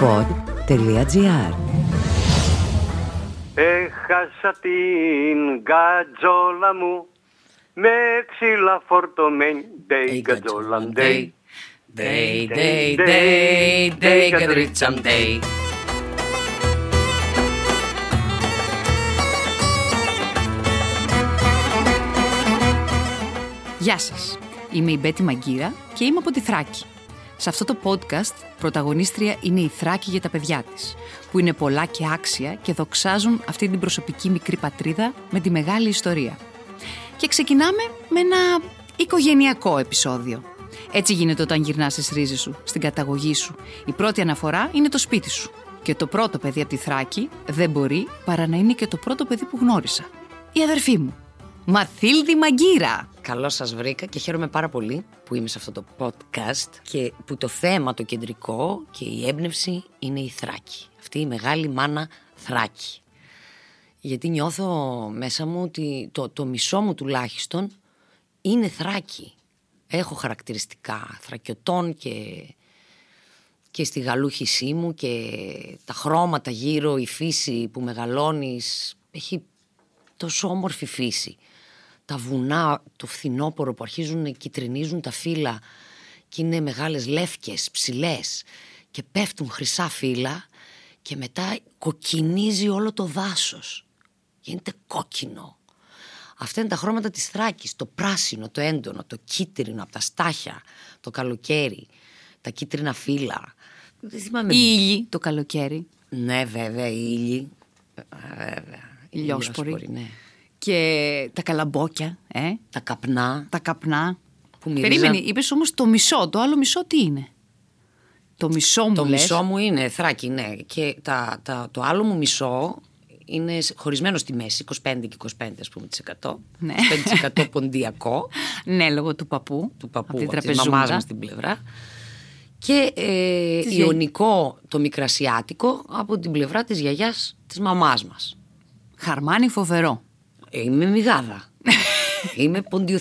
pod.gr Έχασα την γκατζόλα μου με ξύλα φορτωμένη. Ντέι γκατζόλα, ντέι. Day, day, day, day, κατρίτσαμ, day. Γεια σας. Είμαι η Μπέτη Μαγκύρα και είμαι από τη Θράκη. Σε αυτό το podcast πρωταγωνίστρια είναι η Θράκη για τα παιδιά της, που είναι πολλά και άξια και δοξάζουν αυτή την προσωπική μικρή πατρίδα με τη μεγάλη ιστορία. Και ξεκινάμε με ένα οικογενειακό επεισόδιο. Έτσι γίνεται όταν γυρνάς στις ρίζες σου, στην καταγωγή σου. Η πρώτη αναφορά είναι το σπίτι σου. Και το πρώτο παιδί από τη Θράκη δεν μπορεί παρά να είναι και το πρώτο παιδί που γνώρισα. Η αδερφή μου. Μαθίλδη Μαγκύρα. Καλώς σας βρήκα και χαίρομαι πάρα πολύ που είμαι σε αυτό το podcast και που το θέμα το κεντρικό και η έμπνευση είναι η Θράκη. Αυτή η μεγάλη μάνα Θράκη. Γιατί νιώθω μέσα μου ότι το, το μισό μου τουλάχιστον είναι Θράκη. Έχω χαρακτηριστικά θρακιωτών και, και στη γαλούχησή μου και τα χρώματα γύρω, η φύση που μεγαλώνεις έχει τόσο όμορφη φύση. Τα βουνά, το φθινόπωρο που αρχίζουν να κυτρινίζουν τα φύλλα και είναι μεγάλες λεύκες, ψηλές και πέφτουν χρυσά φύλλα και μετά κοκκινίζει όλο το δάσος. Γίνεται κόκκινο. Αυτά είναι τα χρώματα της Θράκης, το πράσινο, το έντονο, το κίτρινο από τα στάχια, το καλοκαίρι, τα κίτρινα φύλλα. Δεν θυμάμαι. Η ήλιοι το καλοκαίρι. Ναι βέβαια, η ήλιοι. Ε, Βέβαια. Η Ηλιόσποροι. ηλιόσποροι, ναι. Και τα καλαμπόκια, ε, Τα καπνά τα καπνά. που μυρίζαν... Περίμενε, είπες όμως το μισό. Το άλλο μισό τι είναι; Το μισό μου Το λες. μισό μου είναι θράκη, ναι. Και τα, τα, το άλλο μου μισό είναι σε- χωρισμένο στη μέση, 25 και 25 ας πούμε της 100. Ναι. 25% ποντιακό Ναι, λόγω του παππού. του παππού, από την από της τραπεζούντα. μαμάς μας την πλευρά. Και ε, Της γιαγιά- ιονικό το μικρασιάτικο από την πλευρά της γιαγιάς της μαμάς μας. Χαρμάνι φοβερό. Ε, Είμαι μηγάδα. Είμαι ποντιο,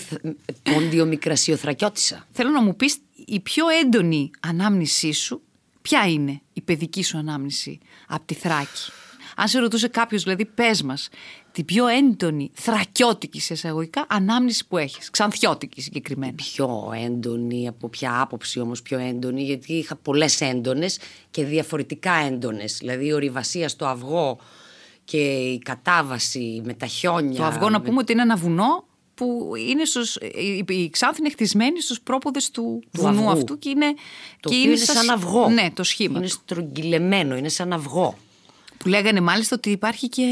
ποντιομικρασιοθρακιώτησα. Θέλω να μου πεις η πιο έντονη ανάμνησή σου, ποια είναι η παιδική σου ανάμνηση από τη Θράκη; Αν σε ρωτούσε κάποιος, δηλαδή πες μας, την πιο έντονη θρακιώτικη σε εισαγωγικά ανάμνηση που έχεις, ξανθιώτικη συγκεκριμένα. πιο έντονη, από ποια άποψη όμως πιο έντονη, γιατί είχα πολλές έντονες και διαφορετικά έντονες. Δηλαδή η ορειβασία στο αυγό και η κατάβαση με τα χιόνια. Το αυγό να με- πούμε ότι είναι ένα βουνό που είναι στους, η, η Ξάνθη είναι χτισμένη στους πρόποδες του, Του βουνού αυγού. αυτού και είναι, Το και οποίο είναι σας- σαν αυγό. Ναι, το σχήμα Είναι του. στρογγυλεμένο, είναι σαν αυγό. Που λέγανε μάλιστα ότι υπάρχει και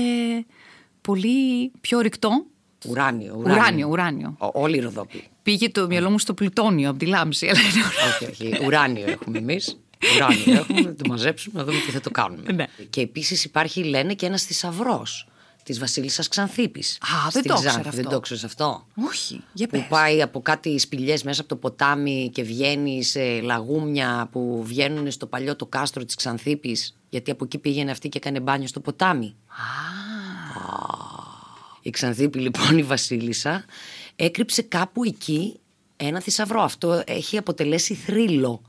πολύ πιο ρηκτό. Ουράνιο, ουράνιο. Ουράνιο, ουράνιο. Ο- όλοι οι Ροδόποι. Πήγε το μυαλό μου στο πλουτόνιο από τη λάμψη. Αλλά είναι ουράνιο. όχι, όχι. Ουράνιο έχουμε εμείς. Ουράνιο έχουμε, να το μαζέψουμε, να δούμε τι θα το κάνουμε. Ναι. Και επίσης υπάρχει, λένε, και ένας θησαυρός της Βασίλισσας Ξανθήπη. Α, δεν το ήξερα αυτό. Δεν το ξέρεις αυτό; Όχι, για που πες. πάει από κάτι σπηλιές μέσα από το ποτάμι και βγαίνει σε λαγούμια που βγαίνουν στο παλιό το κάστρο της Ξανθήπης γιατί από εκεί πήγαινε αυτή και έκανε μπάνιο στο ποτάμι. Η Ξανθήπη λοιπόν η Βασίλισσα έκρυψε κάπου εκεί ένα θησαυρό. Αυτό έχει αποτελέσει θρύλο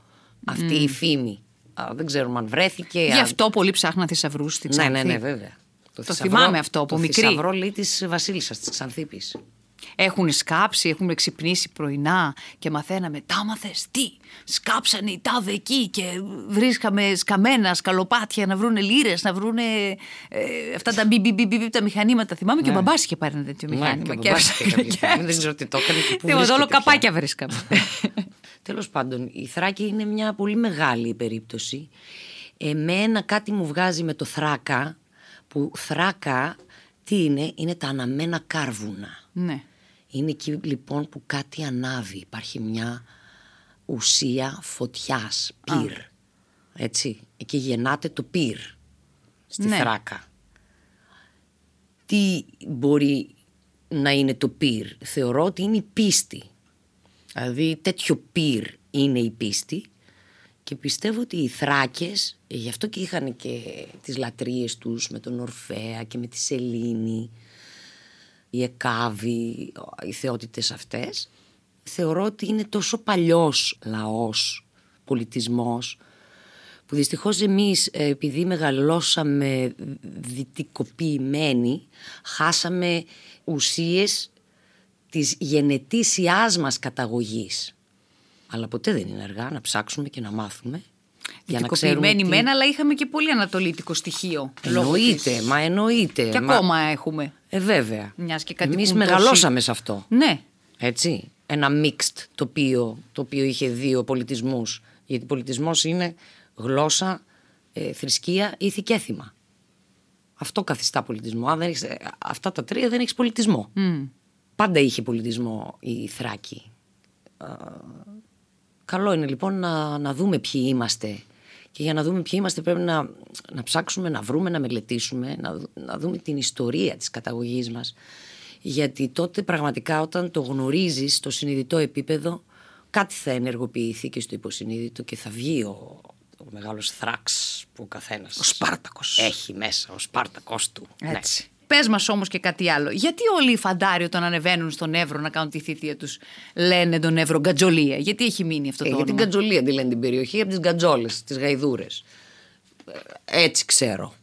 αυτή η φήμη. Α, δεν ξέρουμε αν βρέθηκε. Γι' αν- αυτό πολλοί ψάχναν θησαυρού στη Ναι, Ξάνθη. ναι, ναι, βέβαια. Το θυμάμαι αυτό από το μικρή. θησαυρό λέει της Βασίλισσας της Ξανθήπης. Έχουν σκάψει, έχουν ξυπνήσει πρωινά και μαθαίναμε. Τα μαθες τι, σκάψανε οι τάδε εκεί και βρίσκαμε σκαμμένα σκαλοπάτια να βρούνε λύρε, να βρούνε ε, αυτά τα μπι, μπι, μπι, μπι, μπι, τα μηχανήματα. Θυμάμαι και ο μπαμπάς είχε πάρει ένα τέτοιο μηχάνημα. Ναι. και ο μπαμπάς είχε κάποιο έψαχνε. μηχάνημα. Δεν ξέρω τι το έκανε και πού Τίποτα, όλο βρίσκεται πια. καπάκια βρίσκαμε. Τέλος πάντων, η Θράκη είναι μια πολύ μεγάλη περίπτωση. Εμένα κάτι μου βγάζει με το Θράκα, που Θράκα τι είναι, είναι τα αναμένα κάρβουνα. ναι. Είναι εκεί λοιπόν που κάτι ανάβει, υπάρχει μια ουσία φωτιάς, πυρ. Έτσι, εκεί γεννάται το πυρ στη Ναι. Θράκα. Τι μπορεί να είναι το πυρ; Θεωρώ ότι είναι η πίστη. Δηλαδή τέτοιο πυρ είναι η πίστη και πιστεύω ότι οι Θράκες, ε, γι' αυτό και είχαν και τις λατρείες τους με τον Ορφέα και με τη Σελήνη, η Εκάβη, οι θεότητες αυτές, θεωρώ ότι είναι τόσο παλιός λαός, πολιτισμός, που δυστυχώς εμείς ε, επειδή μεγαλώσαμε δυτικοποιημένοι χάσαμε ουσίες της γενετήσιάς μας καταγωγής. Αλλά ποτέ δεν είναι αργά να ψάξουμε και να μάθουμε. Για να ξέρουμε τι... μένα, αλλά είχαμε και πολύ ανατολίτικο στοιχείο. Εννοείται, της... μα εννοείται. Και μα... ακόμα έχουμε. Ε, βέβαια. Μιας και Εμείς μεγαλώσαμε σε αυτό. Ναι. Έτσι. Ένα mixed τοπίο, το οποίο είχε δύο πολιτισμούς. Γιατί πολιτισμός είναι γλώσσα, ε, θρησκεία, ήθη και έθιμα. Αυτό καθιστά πολιτισμό. Αν δεν έχεις, ε, αυτά τα τρία δεν έχεις πολιτισμό. Mm. Πάντα είχε πολιτισμό η Θράκη. Καλό είναι λοιπόν να, να δούμε ποιοι είμαστε. Και για να δούμε ποιοι είμαστε πρέπει να, να ψάξουμε, να βρούμε, να μελετήσουμε, να, να δούμε την ιστορία της καταγωγής μας. Γιατί τότε πραγματικά όταν το γνωρίζεις στο συνειδητό επίπεδο κάτι θα ενεργοποιηθεί και στο υποσυνείδητο και θα βγει ο, ο μεγάλος θράξ που ο καθένας ο Σπάρτακος. έχει μέσα, ο Σπάρτακος του. Έτσι. Ναι. Πες μας όμως και κάτι άλλο. Γιατί όλοι οι φαντάροι όταν ανεβαίνουν στον Εύρο να κάνουν τη θητεία τους λένε τον Εύρο Γκατζολία; Γιατί έχει μείνει αυτό ε, το όνομα; Για την Γκατζολία τη λένε την περιοχή, από τις γκατζόλες, τις γαϊδούρες. Ε, έτσι ξέρω.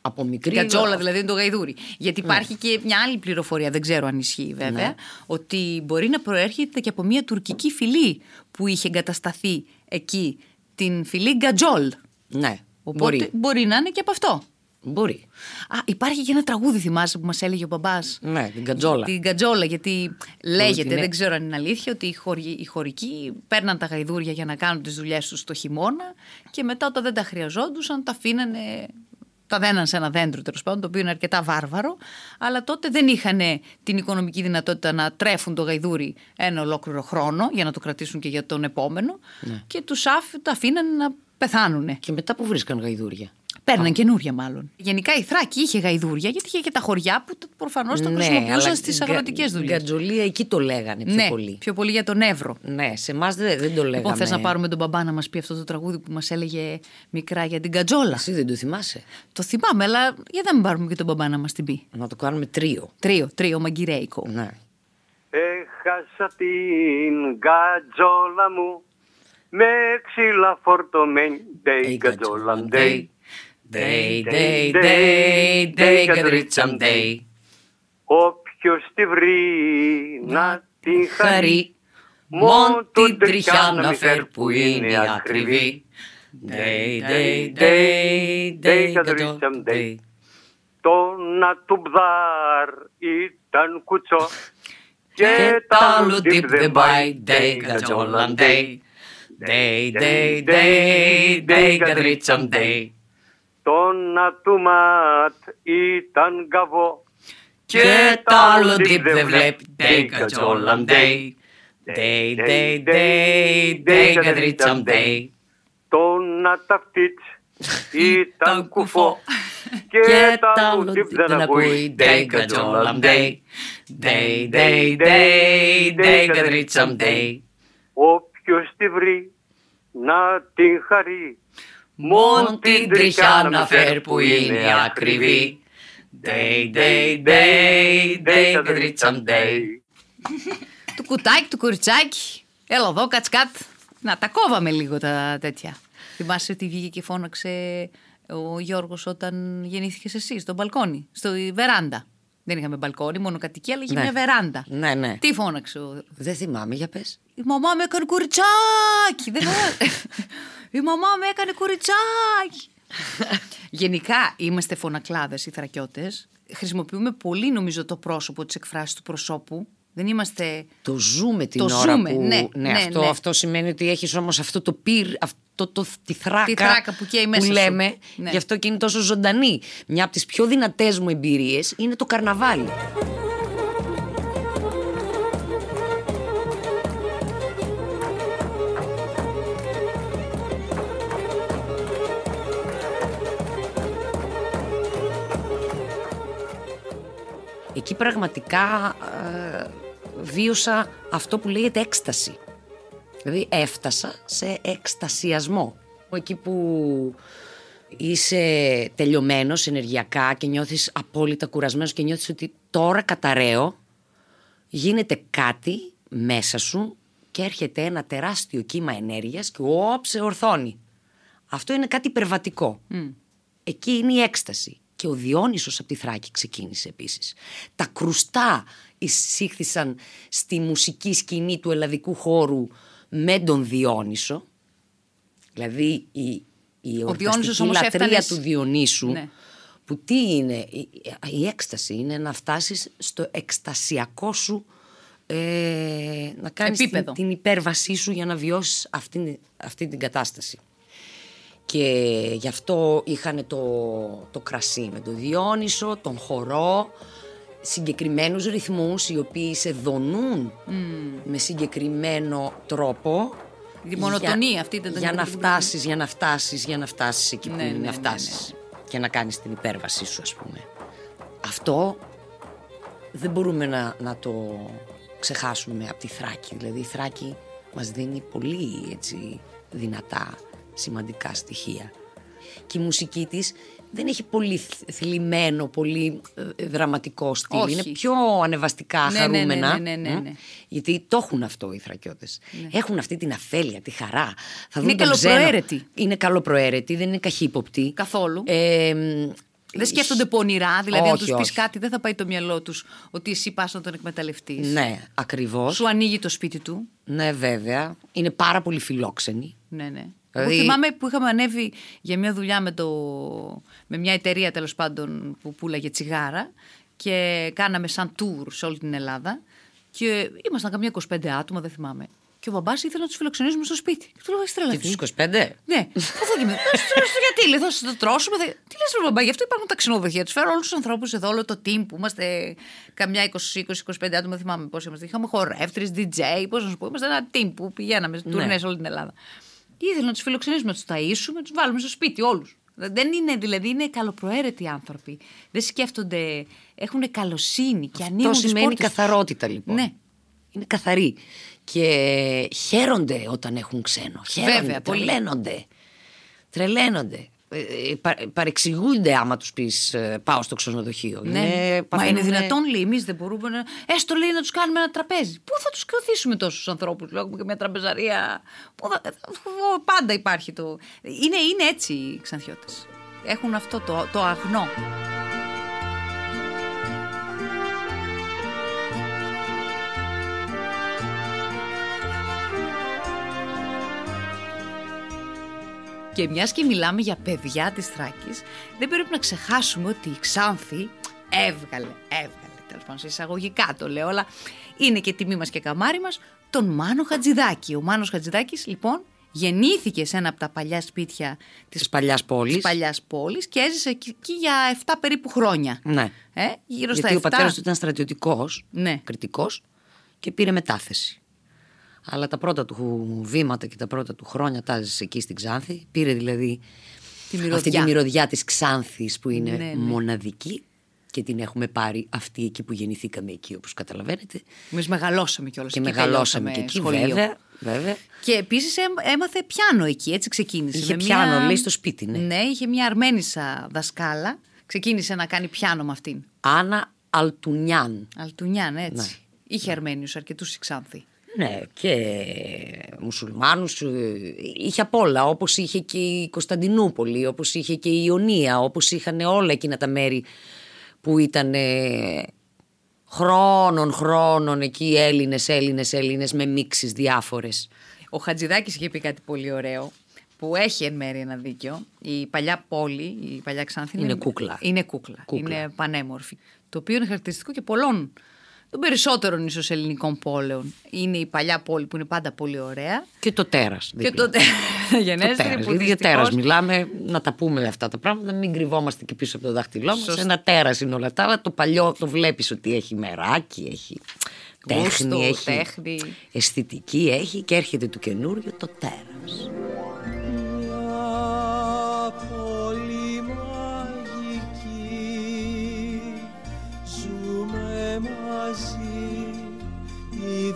Από μικρή. Γκατζόλα δηλαδή είναι το γαϊδούρι. Γιατί ναι. υπάρχει και μια άλλη πληροφορία, δεν ξέρω αν ισχύει βέβαια, ναι. ότι μπορεί να προέρχεται και από μια τουρκική φυλή που είχε εγκατασταθεί εκεί. Την φυλή Γκατζόλ. Ναι. Οπότε μπορεί. μπορεί να είναι και από αυτό. Μπορεί. Α, υπάρχει και ένα τραγούδι, θυμάσαι, που μας έλεγε ο μπαμπάς; Ναι, την Κατζόλα. Την Κατζόλα, γιατί λέγεται, δεν ξέρω αν είναι αλήθεια, ότι οι, χωρι, οι χωρικοί παίρναν τα γαϊδούρια για να κάνουν τις δουλειές τους το χειμώνα και μετά όταν δεν τα χρειαζόντουσαν τα αφήνανε. Τα δέναν σε ένα δέντρο τέλος πάντων, το οποίο είναι αρκετά βάρβαρο, αλλά τότε δεν είχαν την οικονομική δυνατότητα να τρέφουν το γαϊδούρι ένα ολόκληρο χρόνο για να το κρατήσουν και για τον επόμενο. Ναι. Και τους τα αφήνανε να πεθάνουν. Και μετά που βρίσκαν γαϊδούρια; Παίρναν καινούρια μάλλον. Γενικά η Θράκη είχε γαϊδούρια γιατί είχε και τα χωριά που προφανώς τα ναι, χρησιμοποιούσαν στις αγροτικές δουλειές. Γκατζολία εκεί το λέγανε πιο ναι, πολύ. Πιο πολύ για τον Εύρο. Ναι, σε εμάς δεν, δεν το λέγανε. Λοιπόν, θες να πάρουμε τον μπαμπά να μας πει αυτό το τραγούδι που μας έλεγε μικρά για την Γκατζόλα; Εσύ δεν το θυμάσαι; Το θυμάμαι, αλλά για να μην πάρουμε και τον μπαμπά να μας την πει. Να το κάνουμε τρίο. Τρίο, τρίο μαγκυρέικο. Ναι. Έχασα την γκατζόλα μου με ξύλα φορτωμένη. Ντέι γκατζόλα, ντέι. Day, day, day, day, κατρίτσαμ, day. Όποιος τη βρει να την χαρεί, μόν την τριχιά να φέρ που είναι ακριβή. Day, day, day, day, κατρίτσαμ, day. Το να του μπδάρ ήταν κουτσό και τ' άλλο τύπ δεν πάει, day, κατζόλαν, day. Day, day, day, day, κατρίτσαμ, day. Το να του ματ ήταν καβό και τ' άλλο τύπ δεν βλέπει, day, κατζόλαν, day. Day, day, day, day, κατρίτσαμ, day. Το να ταυτίτς ήταν κουφό και τ' άλλο τύπ δεν ακούει, day, κατζόλαν, day. Day, day, day, day, κατρίτσαμ, day. Όποιος τη βρει να την χαρεί Μον την τριχιά να φέρ που είναι ακριβή. Day, day, day, day, κατρίτσαμ, day. Του κουτάκι, του κοριτσάκι. Έλα εδώ, κατσκάτ. Να τα κόβαμε λίγο τα τέτοια. Θυμάσαι ότι βγήκε και φώναξε ο Γιώργος όταν γεννήθηκες εσύ στο μπαλκόνι, στο βεράντα. Δεν είχαμε μπαλκόνι, μόνο κατοικία, αλλά είχε Ναι. μια βεράντα. Ναι, ναι. Τι φώναξε ο... Δεν θυμάμαι, για πες. Η μαμά με έκανε κοριτσάκι. Δεν Η μαμά με έκανε κοριτσάκι. Γενικά είμαστε φωνακλάδες οι θρακιώτες. Χρησιμοποιούμε πολύ νομίζω το πρόσωπο της εκφράσης του προσώπου. Δεν είμαστε... Το ζούμε την Το ώρα ζούμε, που... ναι, ναι, αυτό, ναι. αυτό σημαίνει ότι έχεις όμως αυτό το πυρ, αυτό το, τη θράκα, Τη θράκα που καίει μέσα σου. λέμε, Ναι. γι' αυτό και είναι τόσο ζωντανή. Μια από τις πιο δυνατές μου εμπειρίες είναι το καρναβάλι. Εκεί πραγματικά ε, βίωσα αυτό που λέγεται έκσταση. Δηλαδή έφτασα σε εκστασιασμό. Εκεί που είσαι τελειωμένος ενεργειακά και νιώθεις απόλυτα κουρασμένος και νιώθεις ότι τώρα καταραίω, γίνεται κάτι μέσα σου και έρχεται ένα τεράστιο κύμα ενέργειας και όπ, σε ορθώνει. Αυτό είναι κάτι υπερβατικό. Εκεί είναι η έκσταση. Και ο Διόνυσος από τη Θράκη ξεκίνησε επίσης. Τα κρουστά εισήχθησαν στη μουσική σκηνή του ελλαδικού χώρου με τον Διόνυσο. Δηλαδή η, η Ο ορταστική Διόνυσος όμως λατρεία έφτανες- του Διονύσου Ναι. που τι είναι, η, η έκσταση είναι να φτάσεις στο εκστασιακό σου ε, να κάνεις την, Επίπεδο. την υπέρβασή σου για να βιώσεις αυτή, αυτή την κατάσταση. Και γι' αυτό είχαν το, το κρασί με τον Διόνυσο, τον χορό, συγκεκριμένους ρυθμούς οι οποίοι σε δονούν με συγκεκριμένο τρόπο. Η μονοτονία για, αυτή ήταν τα για να την- φτάσεις, για να φτάσεις, για να φτάσεις εκεί που Ναι, είναι ναι, να ναι, φτάσεις και να κάνεις την υπέρβασή σου ας πούμε. Αυτό δεν μπορούμε να, να το ξεχάσουμε από τη Θράκη. Δηλαδή η Θράκη μας δίνει πολύ έτσι, δυνατά σημαντικά στοιχεία. Και η μουσική της δεν έχει πολύ θ- θλιμμένο, πολύ ε, δραματικό στυλ. Όχι. Είναι πιο ανεβαστικά, Ναι, ναι, ναι, χαρούμενα. ναι, ναι, ναι, μ. ναι. Γιατί το έχουν αυτό οι Θρακιώτες. Έχουν αυτή την αφέλεια, τη χαρά. Θα Είναι δουν τον ξένο. καλοπροαίρετοι. Είναι καλοπροαίρετοι, δεν είναι καχύποπτοι. Καθόλου. Ε, μ, Δεν σκέφτονται πονηρά, δηλαδή αν Όχι, του πεις όχι. κάτι, δεν θα πάει το μυαλό τους ότι εσύ πας να τον εκμεταλλευτείς. Ναι, ακριβώς. Σου ανοίγει το σπίτι του. Ναι, βέβαια. Είναι πάρα πολύ φιλόξενοι. Ναι, ναι. Δηλαδή- Εγώ θυμάμαι που είχαμε ανέβει για μια δουλειά με, το, με μια εταιρεία τέλος πάντων που πουλάγε τσιγάρα και κάναμε σαν tour σε όλη την Ελλάδα. Και ήμασταν καμιά 25 άτομα, δεν θυμάμαι. Και ο μπαμπάς ήθελε να τους φιλοξενήσουμε στο σπίτι. Και του λέω: Έχεις Και τρελαθεί. τους 25. Ναι, πού θα γίνει. Γιατί λέει, θα σας το τρώσουμε. Θα... Τι λες, μπαμπά, γι' αυτό υπάρχουν τα ξενοδοχεία. Τους φέρω όλους τους ανθρώπους εδώ, όλο το team που είμαστε καμιά 20-25 άτομα, δεν θυμάμαι πώ είμαστε. Είχαμε χορεύτρες, DJ, πώς να σου πω. Είμαστε ένα team που πηγαίναμε σε τουρνές σε όλη την Ελλάδα. Ήθελα να τους φιλοξενήσουμε, να τους ταΐσουμε, να τους βάλουμε στο σπίτι όλους. Δεν είναι, δηλαδή, είναι καλοπροαίρετοι άνθρωποι. Δεν σκέφτονται, έχουν καλοσύνη και ανοίγουν Αυτό τις σημαίνει πόρτες. καθαρότητα λοιπόν. Ναι. Είναι καθαροί. Και χαίρονται όταν έχουν ξένο. Χαίρονται, Βέβαια, πολύ. τρελαίνονται. Τρελαίνονται. Ε, ε, πα- παρεξηγούνται άμα τους πεις ε, πάω στο ξενοδοχείο. Ναι. Μα είναι παθαίνουνε- δυνατόν, λέει, εμείς δεν μπορούμε να. Έστω λέει να τους κάνουμε ένα τραπέζι. Πού θα τους κρατήσουμε τόσους ανθρώπους, λέω, έχουμε και μια τραπεζαρία. Πού θα... Πάντα υπάρχει το. Είναι, είναι έτσι οι ξανθιώτες. Έχουν αυτό το, το αγνό. Και μιας και μιλάμε για παιδιά της Θράκης, δεν πρέπει να ξεχάσουμε ότι η Ξάνθη έβγαλε, έβγαλε, τέλος πάντων σε εισαγωγικά το λέω, αλλά είναι και τιμή μας και καμάρι μας, τον Μάνο Χατζηδάκη. Ο Μάνος Χατζηδάκης λοιπόν γεννήθηκε σε ένα από τα παλιά σπίτια της Της παλιάς πόλης. παλιάς πόλης και έζησε εκεί εκεί για 7 περίπου χρόνια. Ναι. Ε, γύρω Γιατί στα 7. ο πατέρας του ήταν στρατιωτικός, Ναι. κριτικός και πήρε μετάθεση. Αλλά τα πρώτα του βήματα και τα πρώτα του χρόνια τα έζησε εκεί στην Ξάνθη. Πήρε δηλαδή Τη μυρωδιά. αυτή τη μυρωδιά της Ξάνθης που είναι Ναι, ναι. μοναδική και την έχουμε πάρει αυτή εκεί που γεννηθήκαμε εκεί όπως καταλαβαίνετε. Εμείς μεγαλώσαμε κιόλας. Και μεγαλώσαμε και εκεί βέβαια. βέβαια. Και επίσης έμαθε πιάνο εκεί, έτσι ξεκίνησε. Είχε με πιάνο, λέει, στο σπίτι, ναι. Ναι, είχε μια Αρμένισσα δασκάλα. Ξεκίνησε να κάνει πιάνο με αυτήν. Άννα Αλτουνιάν. Αλτουνιάν, έτσι. Ναι. Είχε Αρμένιους αρκετούς η Ξάνθη. Ναι, και μουσουλμάνους, ε, είχε απ' όλα, όπως είχε και η Κωνσταντινούπολη, όπως είχε και η Ιωνία, όπως είχαν όλα εκείνα τα μέρη που ήταν ε, χρόνων, χρόνων εκεί Έλληνες, Έλληνες, Έλληνες με μίξεις διάφορες. Ο Χατζηδάκης είχε πει κάτι πολύ ωραίο που έχει εν μέρει ένα δίκιο. Η παλιά πόλη, η παλιά Ξάνθη. Είναι κούκλα. Είναι κούκλα. Κούκλα. Είναι πανέμορφη. Το οποίο είναι χαρακτηριστικό και πολλών, των περισσότερων ίσως ελληνικών πόλεων. Είναι η παλιά πόλη που είναι πάντα πολύ ωραία. Και το τέρας. Και δίπλα. τότε Το γενέστρια τέρας. που Γιατί για δυστυχώς- τέρας μιλάμε, να τα πούμε αυτά τα πράγματα, να μην κρυβόμαστε και πίσω από το δάχτυλό μας. Σωστά. Ένα τέρας είναι όλα αυτά, αλλά το παλιό το βλέπεις ότι έχει μεράκι, έχει Γούστο, τέχνη, έχει τέχνη. αισθητική, έχει και έρχεται το καινούριο το τέρας.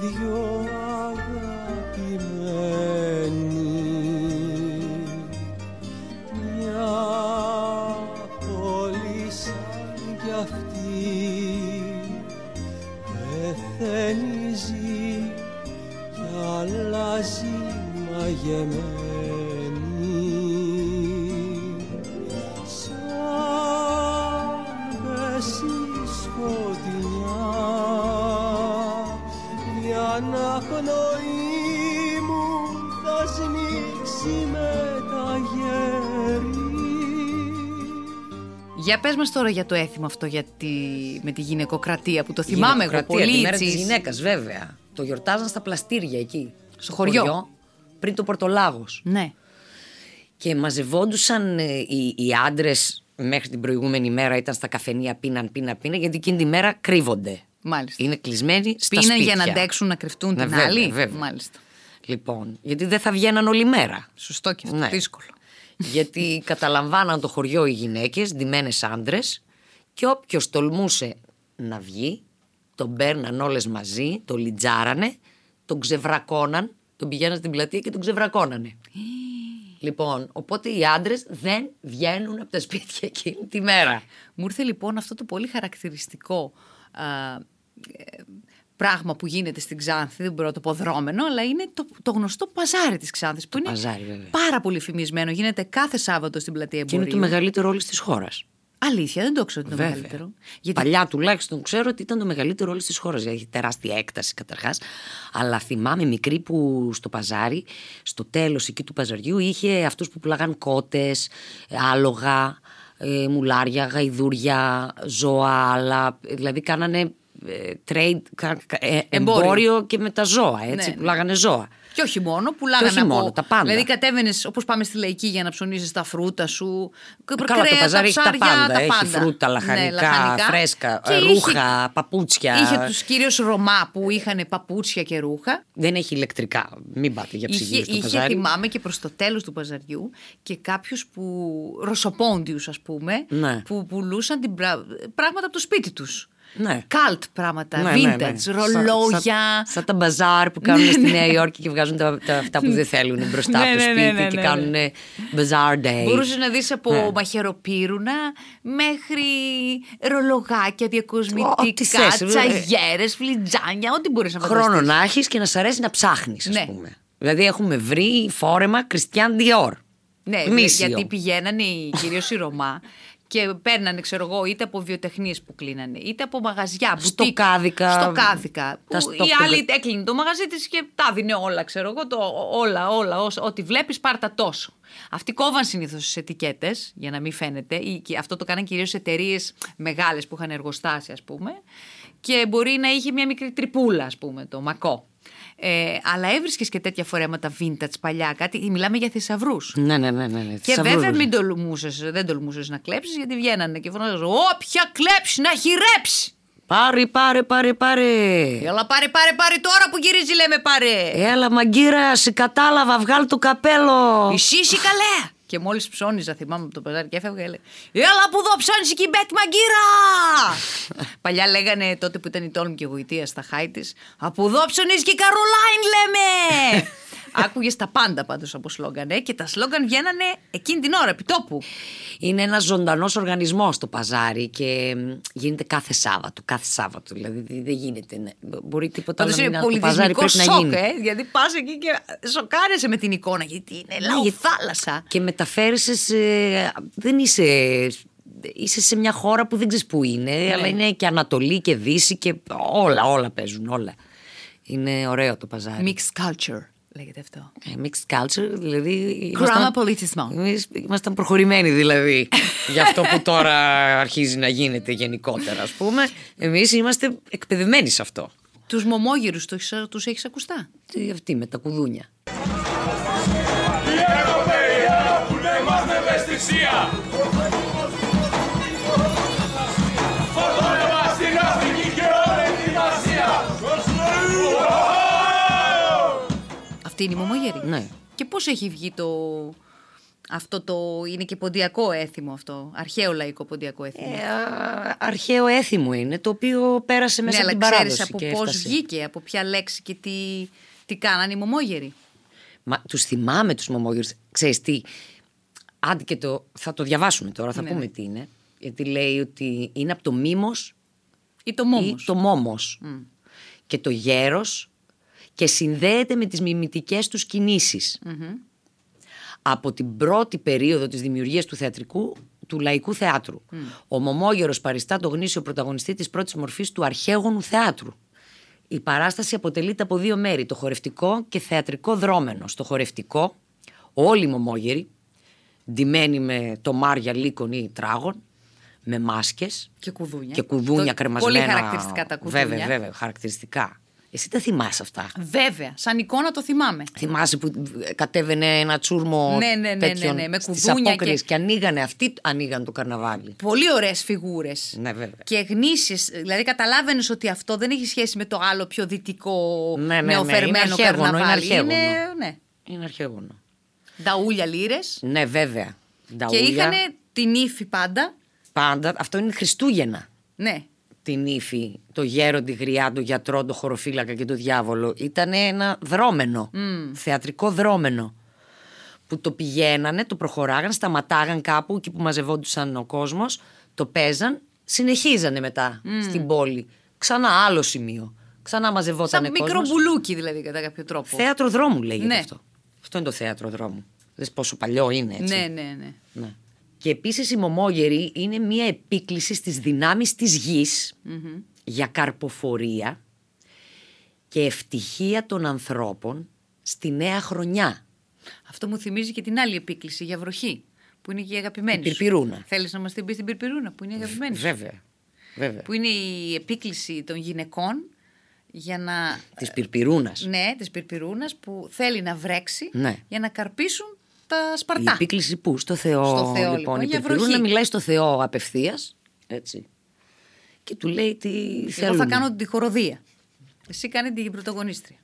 Δυο αγαπημένοι. Μια πόλη σαν κι αυτή πεθαίνει ζει κι αλλάζει μαγεμένη Για πες μας τώρα για το έθιμο αυτό για τη, με τη γυναικοκρατία που το θυμάμαι εγώ Γυναικοκρατία, πολύ. Τη μέρα τη τσις. γυναίκας, βέβαια. Το γιορτάζαν στα πλαστήρια εκεί. Στο χωριό. πριν το Πορτολάγος. Ναι. Και μαζευόντουσαν ε, οι, οι άντρες μέχρι την προηγούμενη μέρα ήταν στα καφενεία, πίναν, πίναν, πίναν, γιατί εκείνη τη μέρα κρύβονται. Μάλιστα. Είναι κλεισμένοι στα Πίναν σπίτια. για να αντέξουν να κρυφτούν Ναι, την βέβαια, άλλη; βέβαια. Μάλιστα. Λοιπόν, γιατί δεν θα βγαίναν όλη μέρα. Σωστό και αυτό. Ναι. Δύσκολο. Γιατί καταλαμβάναν το χωριό οι γυναίκες, ντυμένες άντρες και όποιος τολμούσε να βγει, τον παίρναν όλες μαζί, τον λιτζάρανε, τον ξεβρακώναν, τον πηγαίναν στην πλατεία και τον ξεβρακώνανε. λοιπόν, οπότε οι άντρες δεν βγαίνουν από τα σπίτια εκείνη τη μέρα. Μου ήρθε λοιπόν αυτό το πολύ χαρακτηριστικό α, ε, πράγμα που γίνεται στην Ξάνθη, δεν μπορώ να το πω δρόμενο, αλλά είναι το, το γνωστό παζάρι της Ξάνθης, που είναι παζάρι, βέβαια. πάρα πολύ φημισμένο. Γίνεται κάθε Σάββατο στην πλατεία Και είναι εμπορίου. το μεγαλύτερο όλης της χώρας. Αλήθεια, δεν το ξέρω ότι είναι το Βέβαια. μεγαλύτερο. Γιατί Παλιά τουλάχιστον ξέρω ότι ήταν το μεγαλύτερο όλης της χώρας. Έχει τεράστια έκταση καταρχάς. Αλλά θυμάμαι μικρή που στο παζάρι, στο τέλος εκεί του παζαριού, είχε αυτούς που πουλάγαν κότες, άλογα, ε, μουλάρια, γαϊδούρια, ζώα, άλλα. Δηλαδή κάνανε ε, trade, κα- κα- ε, Εμπόριο. εμπόριο και με τα ζώα. Έτσι, Ναι, ναι. πουλάγανε ζώα. Και όχι μόνο, πουλάγανε Και όχι από... μόνο, τα πάντα. Δηλαδή κατέβαινες όπως πάμε στη λαϊκή για να ψωνίζεις τα φρούτα σου. Καλά, το κρέατα, παζάρι έχει τα ψάρια, πάντα. Έχει πάντα. φρούτα, Ναι, λαχανικά, φρέσκα, Και ρούχα, παπούτσια. Είχε, είχε τους κυρίω Ρωμά που είχαν παπούτσια και ρούχα. Δεν έχει ηλεκτρικά. Μην πάτε για Είχε, ψυγείο στο είχε παζάρι. θυμάμαι και προς το τέλος του παζαριού και κάποιους που, ρωσοπόντιους ας πούμε, Ναι. που πουλούσαν την πρα- πράγματα από το σπίτι τους. Ναι. Καλτ πράγματα, Ναι, vintage, ναι, ναι. Σαν- ρολόγια. Σαν, σαν τα μπαζάρ που κάνουν στη Νέα Υόρκη και βγάζουν τα, τα, αυτά που δεν θέλουν μπροστά Ναι, από το ναι, σπίτι ναι, ναι, και ναι, κάνουν bazaar day. Μπορούσες να δεις από Ναι. μαχαιροπύρουνα μέχρι ρολογάκια, Ό,τι διακοσμητικά, θες, ε. τσαγιέρες, φλιτζάνια, ό,τι μπορείς να φανταστείς. Χρόνο να έχεις και να σ' αρέσει να ψάχνεις, ας Ναι. πούμε. Δηλαδή έχουμε βρει φόρεμα Christian Dior. Ναι, Γνήσιο. γιατί πηγαίνανε οι- κυρίως οι Ρωμά και παίρνανε, ξέρω εγώ, είτε από βιοτεχνίες που κλείνανε, είτε από μαγαζιά. Στο μπουτίκ, κάδικα. Στο κάδικα. Τα Που στοκ η των άλλη κα- έκλεινε το μαγαζί της και τα δίνει όλα, ξέρω εγώ. Το, όλα, όλα. όσο- ό,τι βλέπεις, πάρτα τόσο. Αυτοί κόβαν συνήθως τις ετικέτες για να μην φαίνεται. Ή, και αυτό το κάναν κυρίως εταιρείες μεγάλες που είχαν εργοστάσια, ας πούμε. Και μπορεί να είχε μια μικρή τρυπούλα, ας πούμε, το μακό. Ε, αλλά έβρισκες και τέτοια φορέματα vintage παλιά, κάτι. Μιλάμε για θησαυρούς. Ναι, ναι, ναι. ναι, ναι. Και θησαυρούς. βέβαια μην τολμούσες, δεν τολμούσες να κλέψεις γιατί βγαίνανε και φωνάζαν Όποια κλέψεις να χειρέψει. Πάρε, πάρε, πάρε, πάρε. Έλα πάρε πάρε πάρε τώρα που γυρίζει λέμε πάρε. Έλα, μαγκύρα, σε κατάλαβα, βγάλ το καπέλο. Ισύση καλέ. Και μόλις ψώνιζα θυμάμαι από το παζάρι και έφευγα έλεγε Έλα που εδώ ψώνισε και η Μπέτ Μαγκύρα. Παλιά λέγανε τότε που ήταν η τόλμη και η γοητεία στα χάη της Από εδώ ψωνίζει και η Καρολάιν λέμε. Άκουγες τα πάντα πάντως από σλόγγαν ε, και τα σλόγγαν βγαίνανε εκείνη την ώρα, επί τόπου. Είναι ένας ζωντανός οργανισμός το παζάρι και μ, γίνεται κάθε Σάββατο. Κάθε Σάββατο. Δηλαδή δεν δεν γίνεται. να- Μπορεί τίποτα Πάντως να μην είναι το παζάρι πολιτισμικό πρέπει να σοκ, γίνει. ε, γιατί πας εκεί και σοκάρεσαι με την εικόνα. Γιατί είναι λαό γιατί- θάλασσα. Και μεταφέρεσαι σε. Δεν είσαι. Είσαι σε μια χώρα που δεν ξέρεις πού είναι, Ναι. αλλά είναι και Ανατολή και Δύση και όλα, όλα παίζουν, όλα. Είναι ωραίο το παζάρι. Mixed culture λέγεται αυτό. Ε, Mixed culture, δηλαδή. Κράμα πολιτισμό. Εμείς ήμασταν προχωρημένοι δηλαδή για αυτό που τώρα αρχίζει να γίνεται γενικότερα ας πούμε. Εμείς είμαστε εκπαιδευμένοι σε αυτό. Τους μομόγυρους τους έχεις ακουστά; Τι αυτή με τα κουδούνια. Η Ευρωπαϊκή που δεν είμαστε ευαισθησία. Αυτή είναι η μομόγερη. Ναι. Και πώς έχει βγει το. Αυτό το. Είναι και ποντιακό έθιμο αυτό. Αρχαίο λαϊκό ποντιακό έθιμο; Ε, α, αρχαίο έθιμο είναι το οποίο πέρασε μέσα ναι, από αλλά την ξέρεις παράδοση από και πώς έφτασε. βγήκε, από ποια λέξη και τι, τι κάνανε οι μομόγεροι; Μα τους θυμάμαι τους μομόγυρους. Ξέρεις τι, άντε και το, θα το διαβάσουμε τώρα, θα Ναι. πούμε τι είναι. Γιατί λέει ότι είναι από το μήμος Ή το μόμος. ή το μόμος. Και το γέρος και συνδέεται με τις μιμητικές τους κινησεις Από την πρώτη περίοδο της δημιουργίας του θεατρικού του λαϊκού θεάτρου. Ο Μωμόγερος παριστά το γνήσιο πρωταγωνιστή της πρώτης μορφής του αρχαίγονου θεάτρου. Η παράσταση αποτελείται από δύο μέρη, το χορευτικό και θεατρικό δρόμενο. Στο χορευτικό, όλοι οι Μωμόγεροι, ντυμένοι με το μάρια λύκων ή τράγων, με μάσκες Και κουδούνια. και κουδούνια Το- κρεμασμένα. Πολύ χαρακτηριστικά τα κουδούνια. Βέβαια, βέβαια, χαρακτηριστικά. Εσύ τα θυμάσαι αυτά; Βέβαια, σαν εικόνα το θυμάμαι. Θυμάσαι που κατέβαινε ένα τσούρμο Ναι, ναι, ναι, ναι, τέτοιων ναι, με στις κουδούνια απόκριες και- και... ανοίγανε, αυτοί ανοίγαν το καρναβάλι. Πολύ ωραίες φιγούρες. Ναι, βέβαια. Και γνήσιε. Δηλαδή, καταλάβαινες ότι αυτό δεν έχει σχέση με το άλλο πιο δυτικό Ναι, ναι, ναι, νεοφερμένο είναι αρχαίγωνο, είναι καρναβάλι. αρχαίγωνο. ναι. Είναι αρχαίγωνο. Νταούλια λύρες. Ναι, βέβαια. Και Νταούλια, είχαν την ύφη πάντα. Πάντα, αυτό είναι Χριστούγεννα. Ναι. Την ύφη, το γέρο, τη γριά, το γιατρό, το χωροφύλακα και το διάβολο. Ήταν ένα δρόμενο, θεατρικό δρόμενο. Που το πηγαίνανε, το προχωράγαν, σταματάγαν κάπου εκεί που μαζευόντουσαν ο κόσμος, το παίζαν, συνεχίζανε μετά στην πόλη. Ξανά άλλο σημείο. Ξανά μαζευόταν Σαν μικρό μπουλούκι δηλαδή κατά κάποιο τρόπο. Θέατρο δρόμου λέγεται Ναι. αυτό. Αυτό είναι το θέατρο δρόμου. Δες πόσο παλιό είναι έτσι. Ναι, ναι, ναι. Ναι. Και επίσης η Μωμόγερη είναι μια επίκληση στις δυνάμεις της γης για καρποφορία και ευτυχία των ανθρώπων στη νέα χρονιά. Αυτό μου θυμίζει και την άλλη επίκληση για βροχή. Που είναι και η αγαπημένη. Η Πυρπυρούνα. Θέλεις να μας την πεις την Πυρπυρούνα, που είναι η αγαπημένη. σου; Βέβαια. Βέβαια. Που είναι η επίκληση των γυναικών για να. Της Πυρπυρούνας. Ναι, της Πυρπυρούνας που θέλει να βρέξει Ναι. για να καρπίσουν τα Η σπαρτά. επίκληση που, στο Θεό, Στο Θεό, λοιπόν. λοιπόν, η για Πυρπυρούνα βροχή. μιλάει στο Θεό απευθείας, έτσι. Και του λέει τι Εγώ θέλουν. θα κάνω τη χοροδία. Εσύ κάνει την πρωταγωνίστρια.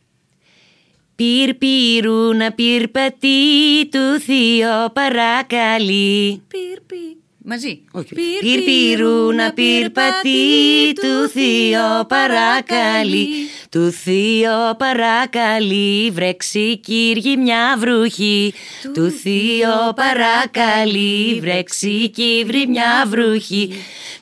Πυρπυρούνα πυρπατή του Θεό παρακαλεί. Πυρπι. Μαζί. Όχι. Πυρπυρούνα πυρπατή του Θείο παρακαλεί. Του Θείο παρακαλεί βρέξει Κύριε μια βροχή Του Θείο παρακαλεί βρέξει Κύριε μια βροχή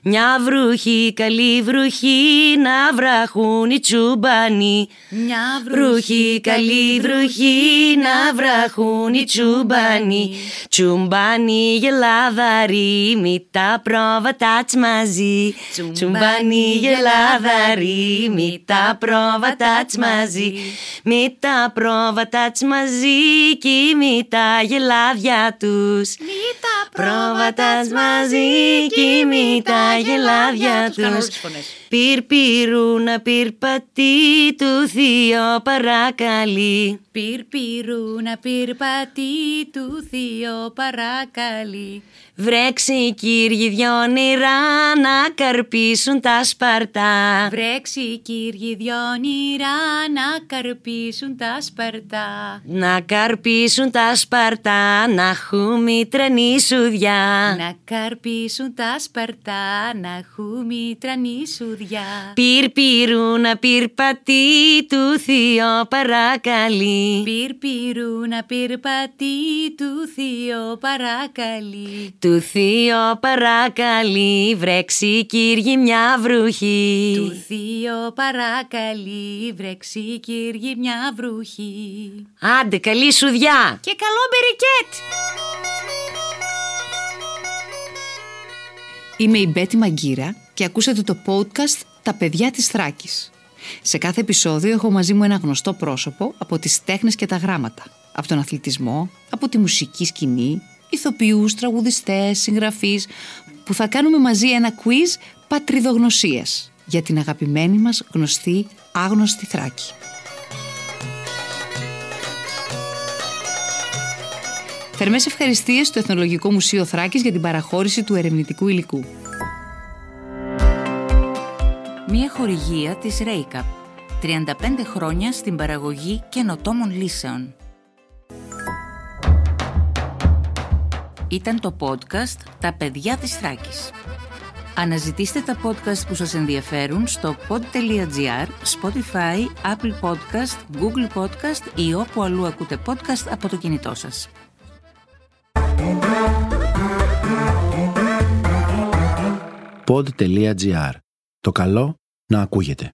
Μια βροχή καλή βροχή να βραχούν οι τσουμπανοί Μια Βροχή, καλή βροχή να βραχούν οι τσουμπάνι Τσουμπάνι γελάδαροι μη τα πρόβατα τς μαζί Τσουμπάνι γελάδαροι μη τα πρόβατα τς μαζί Μη τα πρόβατα τς μαζί κι μη τα γελάδια τους. Μη τα Πρόβατα τς μαζί κι μη τα γελάδια Τους κάνω όλες τους τις φωνές. Πυρπυρούνα πυρπατή του Θείο παρακαλεί Πυρπυρού να πυρπατεί του Θείο παρακαλεί. Βρέξει Κύριε δυο νερά να καρπίσουν τα σπαρτά Βρέξει Κύριε δυο όνειρα να καρπίσουν τα σπαρτά. Να καρπίσουν τα σπαρτά να έχουμε τρανή σουδιά Να καρπίσουν τα σπαρτά, να έχουμε τρανή σουδιά. Πυρπυρούνα πυρπατή του Θείο παρακαλεί Πυρπυρού να πυρπατεί του Θείο παρακαλεί. Του Θείο παρακαλεί βρέξει Κύριε μια βροχή Του Θείο παρακαλεί, βρέξει Κύριε μια βροχή. Άντε καλή σουδιά Και καλό μπερικέτ! Είμαι η Μπέτη Μαγκύρα και ακούσατε το podcast «Τα παιδιά της Θράκης». Σε κάθε επεισόδιο έχω μαζί μου ένα γνωστό πρόσωπο από τις τέχνες και τα γράμματα. Από τον αθλητισμό, από τη μουσική σκηνή, ηθοποιούς, τραγουδιστές, συγγραφείς, που θα κάνουμε μαζί ένα quiz πατριδογνωσίας για την αγαπημένη μας γνωστή άγνωστη Θράκη. Θερμές ευχαριστίες στο Εθνολογικό Μουσείο Θράκης για την παραχώρηση του ερευνητικού υλικού. Μία χορηγία της Ρέικαπ. 35 χρόνια στην παραγωγή καινοτόμων λύσεων. Ήταν το podcast «Τα παιδιά της Θράκης». Αναζητήστε τα podcast που σας ενδιαφέρουν στο pod.gr, Spotify, Apple Podcast, Google Podcast ή όπου αλλού ακούτε podcast από το κινητό σας. pod.gr. Το καλό να ακούγεται.